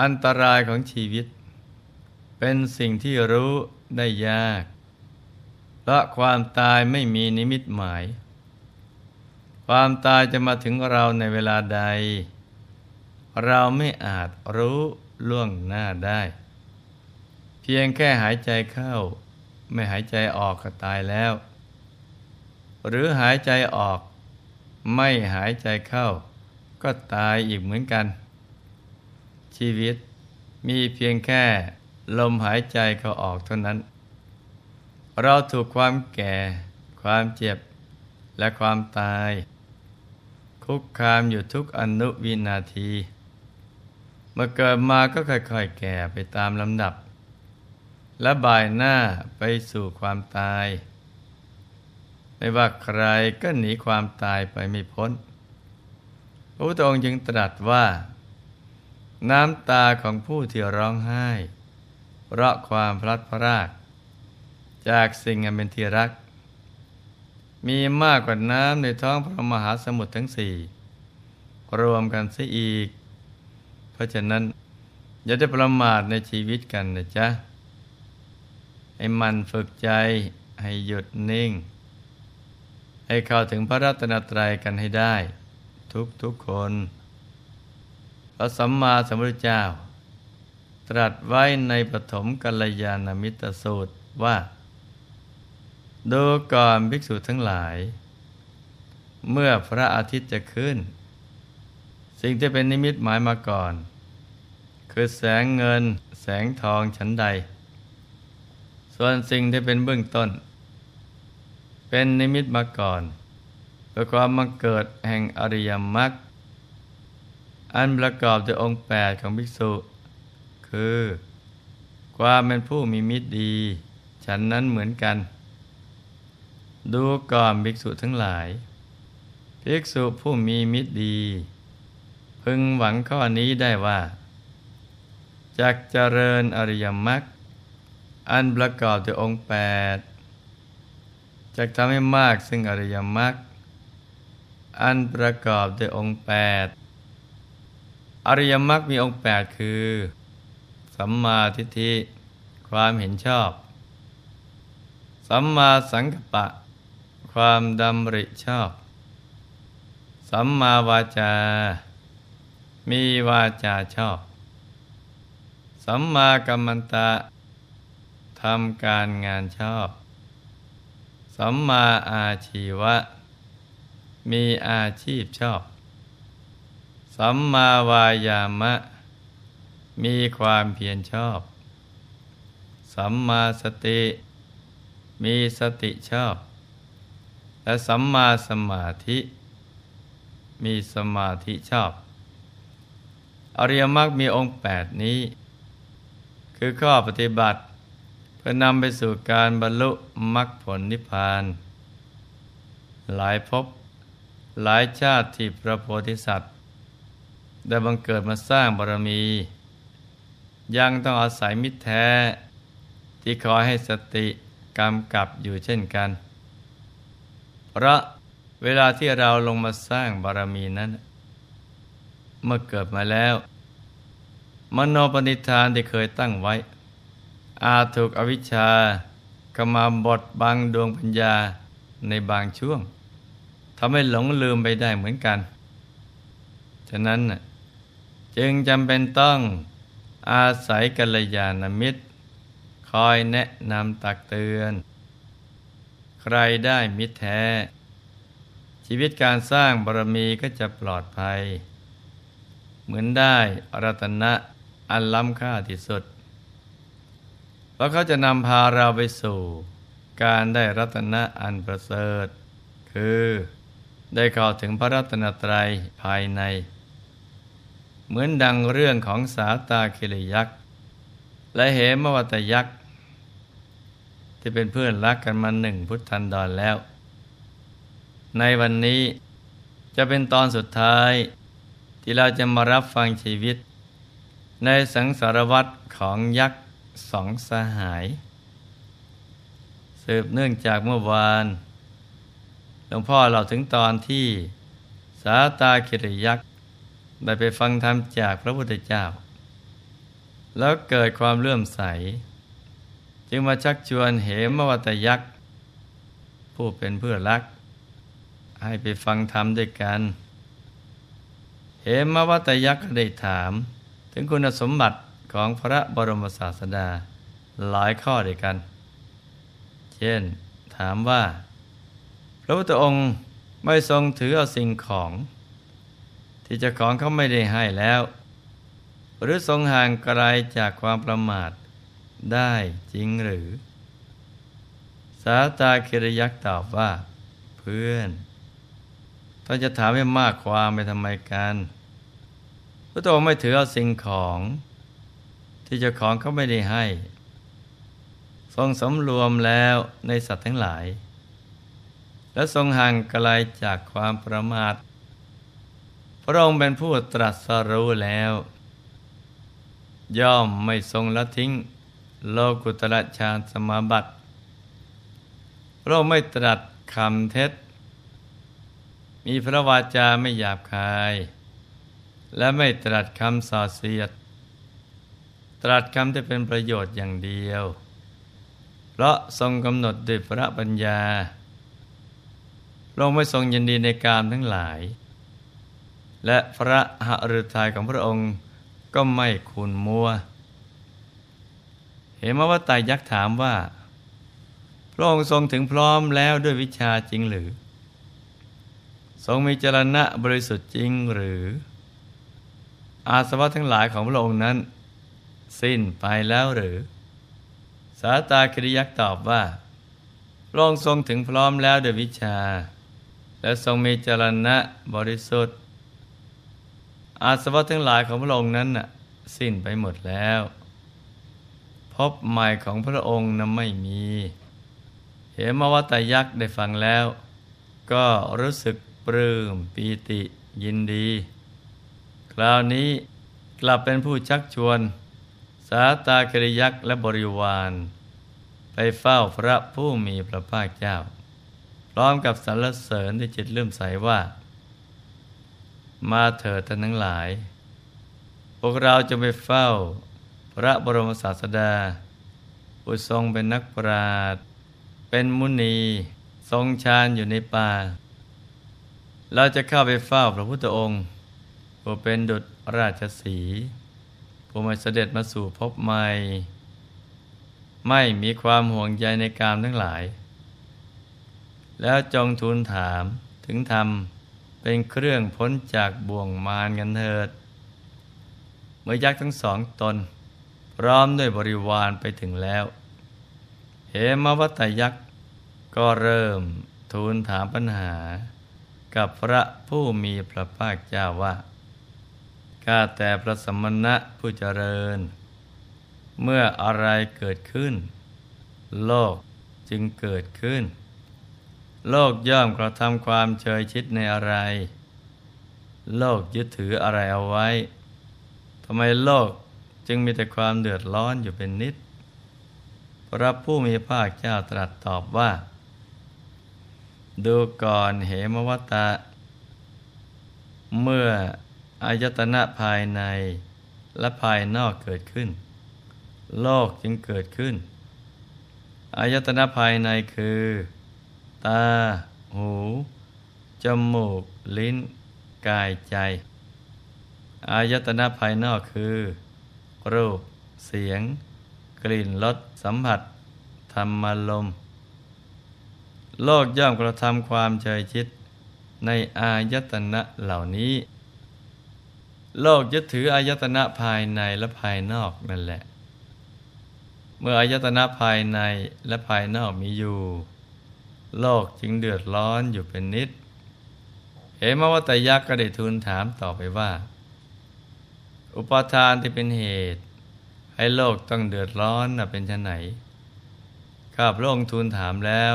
อันตรายของชีวิต เป็นสิ่งที่รู้ได้ยากเพราะความตายไม่มีนิมิตหมาย ความตายจะมาถึงเราในเวลาใด เราไม่อาจรู้ล่วงหน้าได้ เพียงแค่หายใจเข้า ไม่หายใจออกก็ตายแล้ว หรือหายใจออก ไม่หายใจเข้า ก็ตายอีกเหมือนกัน ชีวิต มีเพียงแค่ลมหายใจเขาออกเท่านั้น เราถูกความแก่ ความเจ็บ และความตาย คุกคามอยู่ทุกอนุวินาที เมื่อเกิดมาก็ค่อยๆแก่ไปตามลำดับ และบ่ายหน้าไปสู่ความตาย ไม่ว่าใครก็หนีความตายไปไม่พ้นพระพุทธองค์จึงตรัสว่า น้ำตาของผู้ที่ร้องไห้ เพราะความพลัดพราก จากสิ่งอันเป็นที่รัก มีมากกว่าน้ำในท้องพระมหาสมุทรทั้งสี่รวมกันซะอีก เพราะฉะนั้น อย่าได้ประมาทในชีวิตกันนะจ๊ะให้มันฝึกใจให้หยุดนิ่ง ให้เข้าถึงพระรัตนตรัยกันให้ได้ ทุกทุกคน พระสัมมาสัมพุทธเจ้า ตรัสไว้ในปฐมกัลยาณมิตรสูตรว่าดูก่อนภิกษุทั้งหลาย เมื่อพระอาทิตย์จะขึ้น สิ่งที่เป็นนิมิตหมายมาก่อน คือแสงเงินแสงทองชั้นใด ส่วนสิ่งที่เป็นเบื้องต้น เป็นนิมิตมาก่อนเพื่อความมาเกิดแห่งอริยมรรค อันประกอบด้วยองค์แปดของภิกษุ คือ ความเป็นผู้มีมิตรดี ฉันนั้นเหมือนกัน ดูก่อนภิกษุทั้งหลาย ภิกษุผู้มีมิตรดี พึงหวังข้อนี้ได้ว่าจากเจริญอริยมรรคอันประกอบด้วยองค์แปดจะทำให้มากซึ่งอริยมรรคอันประกอบด้วยองค์แปด อริยมรรคมีองค์แปดคือ สัมมาทิฏฐิความเห็นชอบ สัมมาสังกัปปะ ความดำริชอบ สัมมาวาจา มีวาจาชอบ สัมมากัมมันตะทำการงานชอบ สัมมาอาชีวะ มีอาชีพชอบ สัมมาวายามะ มีความเพียรชอบ สัมมาสติ มีสติชอบ และสัมมาสมาธิ มีสมาธิชอบ อริยมรรคมีองค์แปดนี้ คือข้อปฏิบัติ เพื่อนำไปสู่การบรรลุมรรคผลนิพพาน หลายภพหลายชาติที่พระโพธิสัตว ได้บังเกิดมาสร้างบารมี ยังต้องอาศัยมิตรแท้ ที่คอยให้สติกำกับอยู่เช่นกัน เพราะเวลาที่เราลงมาสร้างบารมีนั้น เมื่อเกิดมาแล้ว มโนปณิธานที่เคยตั้งไว้ อาจถูกอวิชชากมาบดบังดวงปัญญาในบางช่วงทำให้หลงลืมไปได้เหมือนกัน ฉะนั้น จึงจำเป็นต้องอาศัยกัลยาณมิตร คอยแนะนำตักเตือน ใครได้มิตรแท้ ชีวิตการสร้างบารมีก็จะปลอดภัย เหมือนได้รัตนะอันล้ำค่าที่สุด เพราะเขาจะนำพาเราไปสู่ การได้รัตนะอันประเสริฐ คือได้เข้าถึงพระรัตนตรัยภายใน เหมือนดังเรื่องของสาตาคิริยักษ์และเหมวัตยักษ์ที่เป็นเพื่อนรักกันมาหนึ่งพุทธันดรแล้ว ในวันนี้จะเป็นตอนสุดท้าย ที่เราจะมารับฟังชีวิต ในสังสารวัตรของยักษ์สองสหาย สืบเนื่องจากเมื่อวานหลวงพ่อเราถึงตอนที่สาตาคิริยักษ์ ได้ไปฟังธรรมจากพระพุทธเจ้า แล้วเกิดความเลื่อมใส จึงมาชักชวนเหมวัตยักษ์ ผู้เป็นเพื่อรัก ให้ไปฟังธรรมด้วยกัน เหมวัตยักษ์ได้ถาม ถึงคุณสมบัติของพระบรมศาสดาหลายข้อด้วยกัน เช่น ถามว่า พระพุทธองค์ไม่ทรงถือเอาสิ่งของ ที่เจ้าของเขาไม่ได้ให้แล้ว หรือทรงห่างไกลจากความประมาทได้จริงหรือ สาตาคิรยักษ์ตอบว่า เพื่อนต้องจะถามให้มากความไปทำไมกันพระองค์ไม่ถือเอาสิ่งของ ที่เจ้าของเขาไม่ได้ให้ ทรงสำรวมแล้วในสัตว์ทั้งหลาย และทรงห่างไกลจากความประมาท พระองค์เป็นผู้ตรัสรู้แล้ว ย่อมไม่ทรงละทิ้ง โลกุตระชาสมาบัติพระองค์ไม่ตรัสคำเท็จ มีพระวาจาไม่หยาบคาย และไม่ตรัสคำส่อเสียด ตรัสคำที่เป็นประโยชน์อย่างเดียว เพราะทรงกำหนดด้วยพระปัญญาพระองค์ไม่ทรงยินดีในกามทั้งหลาย และพระหฤทัยของพระองค์ก็ไม่คุณมัว เหมวัตายักษ์ถามว่า พระองค์ทรงถึงพร้อมแล้วด้วยวิชาจริงหรือ ทรงมีจรณะบริสุทธิ์จริงหรือ อาสวะทั้งหลายของพระองค์นั้น สิ้นไปแล้วหรือ สาตาคริยักษ์ตอบว่า พระองค์ทรงถึงพร้อมแล้วด้วยวิชา และทรงมีจรณะบริสุทธิ์ อาสวะทั้งหลายของพระองค์นั้นน่ะสิ้นไปหมดแล้ว พบใหม่ของพระองค์นั้นไม่มี เหมวัตยักษ์ได้ฟังแล้ว ก็รู้สึกปลื้มปีติยินดี คราวนี้กลับเป็นผู้ชักชวน สาตาคริยักษ์และบริวาร ไปเฝ้าพระผู้มีพระภาคเจ้า พร้อมกับสรรเสริญที่จิตเลื่อมใสว่า มาเถิดท่านทั้งหลาย พวกเราจะไปเฝ้า พระบรมศาสดาผู้ทรงเป็นนักปราชญ์เป็นมุนีทรงฌานอยู่ในป่า เราจะเข้าไปเฝ้าพระพุทธองค์ผู้เป็นดุจราชสีผู้มาเสด็จมาสู่พบใหม่ ไม่มีความห่วงใยในกามทั้งหลาย แล้วจงทูลถามถึงธรรม เป็นเครื่องพ้นจากบ่วงมารกันเถิด เมื่อยักษ์ทั้งสองตน พร้อมด้วยบริวารไปถึงแล้ว เหมวัตยักษ์ก็เริ่มทูลถามปัญหา กับพระผู้มีพระภาคเจ้าว่า ข้าแต่พระสมณะผู้เจริญ เมื่ออะไรเกิดขึ้น โลกจึงเกิดขึ้น โลกย่อมกระทำความเฉยชิดในอะไร โลกยึดถืออะไรเอาไว้ทำไมโลกจึงมีแต่ความเดือดร้อนอยู่เป็นนิด พระผู้มีภาคเจ้าตรัสตอบว่า ดูก่อนเหมวัตะ เมื่ออายตนะภายในและภายนอกเกิดขึ้น โลกจึงเกิดขึ้น อายตนะภายในคือ ตา หู จมูก ลิ้น กายใจ อายตนะภายนอกคือ รูป เสียง กลิ่นรสสัมผัส ธรรมลมโลกย่อมกระทำความเฉยชิด ในอายตนะเหล่านี้ โลกยึดถืออายตนะภายในและภายนอกนั่นแหละ เมื่ออายตนะภายในและภายนอกมีอยู่ โลกจึงเดือดร้อนอยู่เป็นนิด เหมวัตยักษ์ก็ได้ทูลถามต่อไปว่า อุปทานที่เป็นเหตุ ให้โลกต้องเดือดร้อนน่ะเป็นชนไหน ข้าพระองค์ทูลถามแล้ว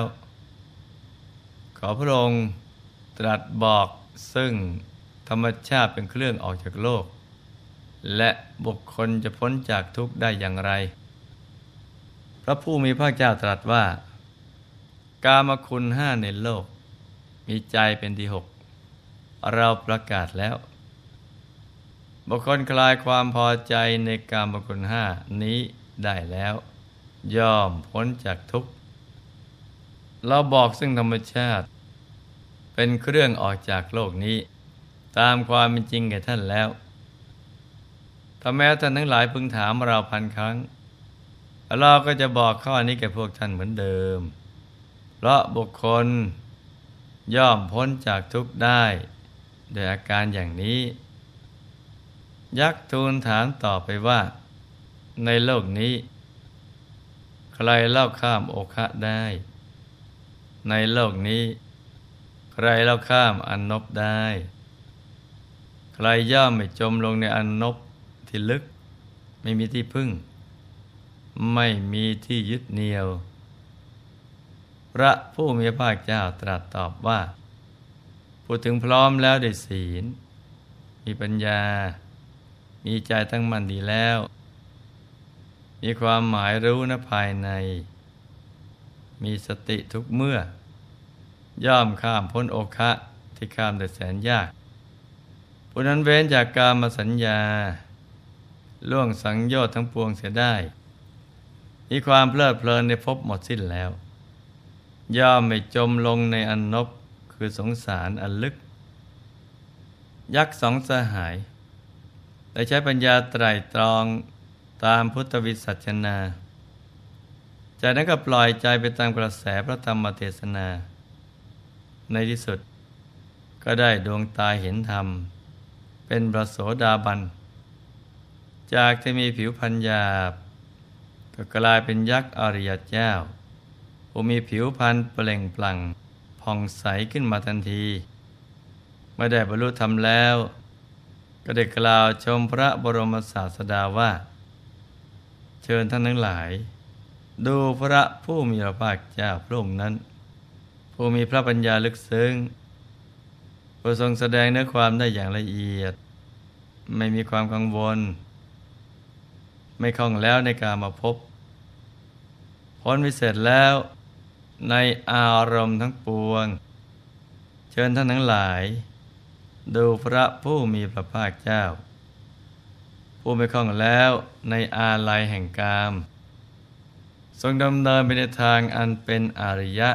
ขอพระองค์ตรัสบอกซึ่งธรรมชาติเป็นเครื่องออกจากโลก และบุคคลจะพ้นจากทุกข์ได้อย่างไร พระผู้มีพระเจ้าตรัสว่า กามคุณห้าในโลก มีใจเป็นที่หกเราประกาศแล้ว บุคคลคลายความพอใจในการบุคคลห้านี้ได้แล้ว ย่อมพ้นจากทุกข์เราบอกซึ่งธรรมชาติ เป็นเครื่องออกจากโลกนี้ ตามความเป็นจริงแก่ท่านแล้วถ้าแม้ท่านทั้งหลายพึงถามเราพันครั้ง เราก็จะบอกข้อนี้แก่พวกท่านเหมือนเดิม เพราะบุคคลย่อมพ้นจากทุกข์ได้ โดยอาการอย่างนี้ ยักษ์ทูลถามต่อไปว่า ในโลกนี้ ใครเล่าข้ามโอคะได้ ในโลกนี้ ใครเล่าข้ามอันนบได้ ใครย่อมไม่จมลงในอันนบที่ลึก ไม่มีที่พึ่ง ไม่มีที่ยึดเหนี่ยว พระผู้มีพระภาคเจ้าตรัสตอบว่าพูดถึงพร้อมแล้วด้วยศีล มีปัญญา มีใจตั้งมั่นดีแล้ว มีความหมายรู้นะภายใน มีสติทุกเมื่อ ย่อมข้ามพ้นโอคะที่ข้ามแต่แสนยากผู้นั้นเว้นจากการมาสัญญา ล่วงสังโยชน์ทั้งปวงเสียได้ มีความเพลิดเพลินในภพหมดสิ้นแล้ว ย่อมไม่จมลงในอันนบคือสงสารอันลึก ยักษ์สองสหายได้ใช้ปัญญาไตรตรองตามพุทธวิสัชนาจากนั้นก็ปล่อยใจไปตามกระแสพระธรรมเทศนา ในที่สุดก็ได้ดวงตาเห็นธรรม เป็นประโสดาบัน จากที่มีผิวพันยาบก็กลายเป็นยักษ์อริยเจ้า ผู้มีผิวพันเปล่งปลั่งผ่องใสขึ้นมาทันที เมื่อได้บรรลุธรรมแล้ว ก็ได้กล่าวชมพระบรมศาสดาว่า เชิญท่านทั้งหลาย ดูพระผู้มีพระภาคเจ้าพระองค์นั้น ผู้มีพระปัญญาลึกซึ้งผู้ทรงแสดงเนื้อความได้อย่างละเอียด ไม่มีความกังวล ไม่คล่องแล้วในการมาพบพ้นวิเศษแล้ว ในอารมณ์ทั้งปวง เชิญท่านทั้งหลาย ดูพระผู้มีพระภาคเจ้า ผู้ไม่คล่องแล้วในอาลัยแห่งกาม ทรงดำเนินไปในทางอันเป็นอริยะ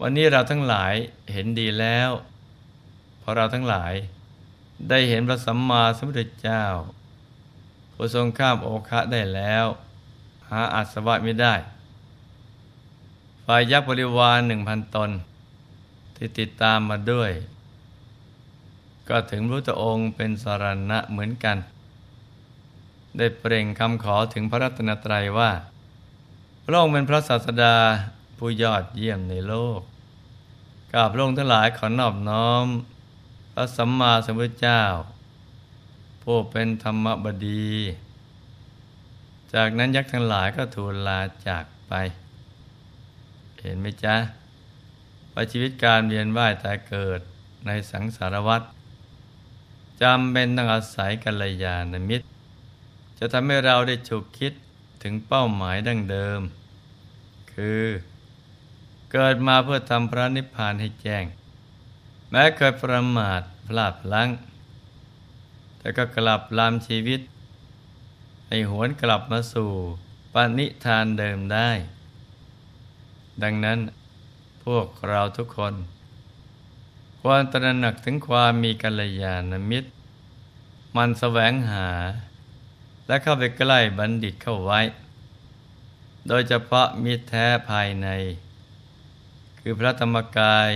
วันนี้เราทั้งหลายเห็นดีแล้ว เพราะเราทั้งหลายได้เห็นพระสัมมาสัมพุทธเจ้าผู้ทรงข้ามโอคะได้แล้ว หาอัศวะไม่ได้ ฝ่ายยักษ์บริวารหนึ่งพันตน ที่ติดตามมาด้วย ก็ถึงพระองค์เป็นสารณะเหมือนกัน ได้เปล่งคำขอถึงพระรัตนตรัยว่า พระองค์เป็นพระศาสดาผู้ยอดเยี่ยมในโลกกราบพระองค์ทั้งหลายขอนอบน้อม พระสัมมาสัมพุทธเจ้า ผู้เป็นธรรมบดี จากนั้นยักษ์ทั้งหลายก็ทูลลาจากไป เห็นไหมจ๊ะว่าชีวิตการเวียนว่ายตายเกิดในสังสารวัฏจำเป็นต้องอาศัยกัลยาณมิตร จะทำให้เราได้ฉุกคิดถึงเป้าหมายดั้งเดิม คือ เกิดมาเพื่อทำพระนิพพานให้แจ้ง แม้เคยประมาทพลาดพลั้ง แต่ก็กลับลามชีวิต ให้หวนกลับมาสู่ปณิธานเดิมได้ ดังนั้นพวกเราทุกคน ควรตระหนักถึงความมีกัลยาณมิตร มันแสวงหา และเข้าไปใกล้บัณฑิตเข้าไว้ โดยเฉพาะมิตรแท้ภายใน คือพระธรรมกาย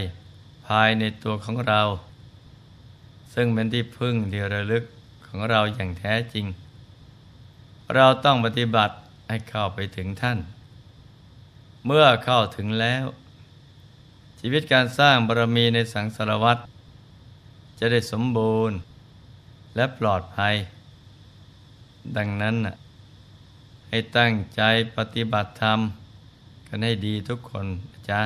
ภายในตัวของเรา ซึ่งเป็นที่พึ่งที่ระลึกของเราอย่างแท้จริง เราต้องปฏิบัติให้เข้าไปถึงท่าน เมื่อเข้าถึงแล้ว ชีวิตการสร้างบารมีในสังสารวัตรจะได้สมบูรณ์และปลอดภัย ดังนั้นให้ตั้งใจปฏิบัติธรรม กันให้ดีทุกคนจ้ะ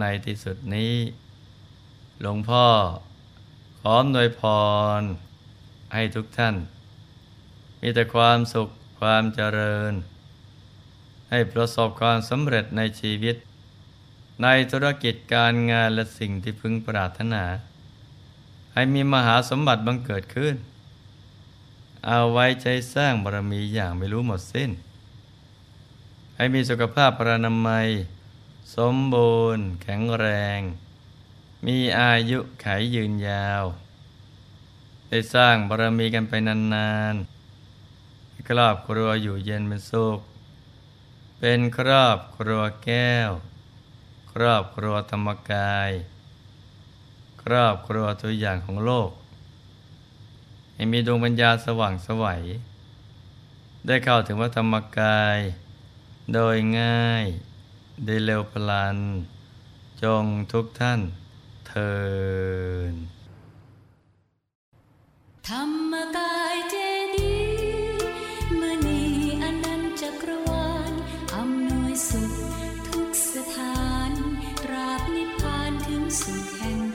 ในที่สุดนี้ หลวงพ่อขอหน่วยพร ให้ทุกท่าน มีแต่ความสุขความเจริญ ให้ประสบความสำเร็จในชีวิต ในธุรกิจการงานและสิ่งที่พึงปรารถนา ให้มีมหาสมบัติบังเกิดขึ้น เอาไว้ใจสร้างบารมีอย่างไม่รู้หมดสิ้น ให้มีสุขภาพพรานามัย สมบูรณ์ แข็งแรง มีอายุไขยืนยาว ได้สร้างบารมีกันไปนานๆครอบครัวอยู่เย็นเป็นสุข เป็นครอบครัวแก้ว ครอบครัวธรรมกาย ครอบครัวตัวอย่างของโลก ให้มีดวงปัญญาสว่างสวัย ได้เข้าถึงวัธรรมกาย โดยง่ายได้เร็วพลัน จงทุกท่านเทินธรรมกายเจ Some candy.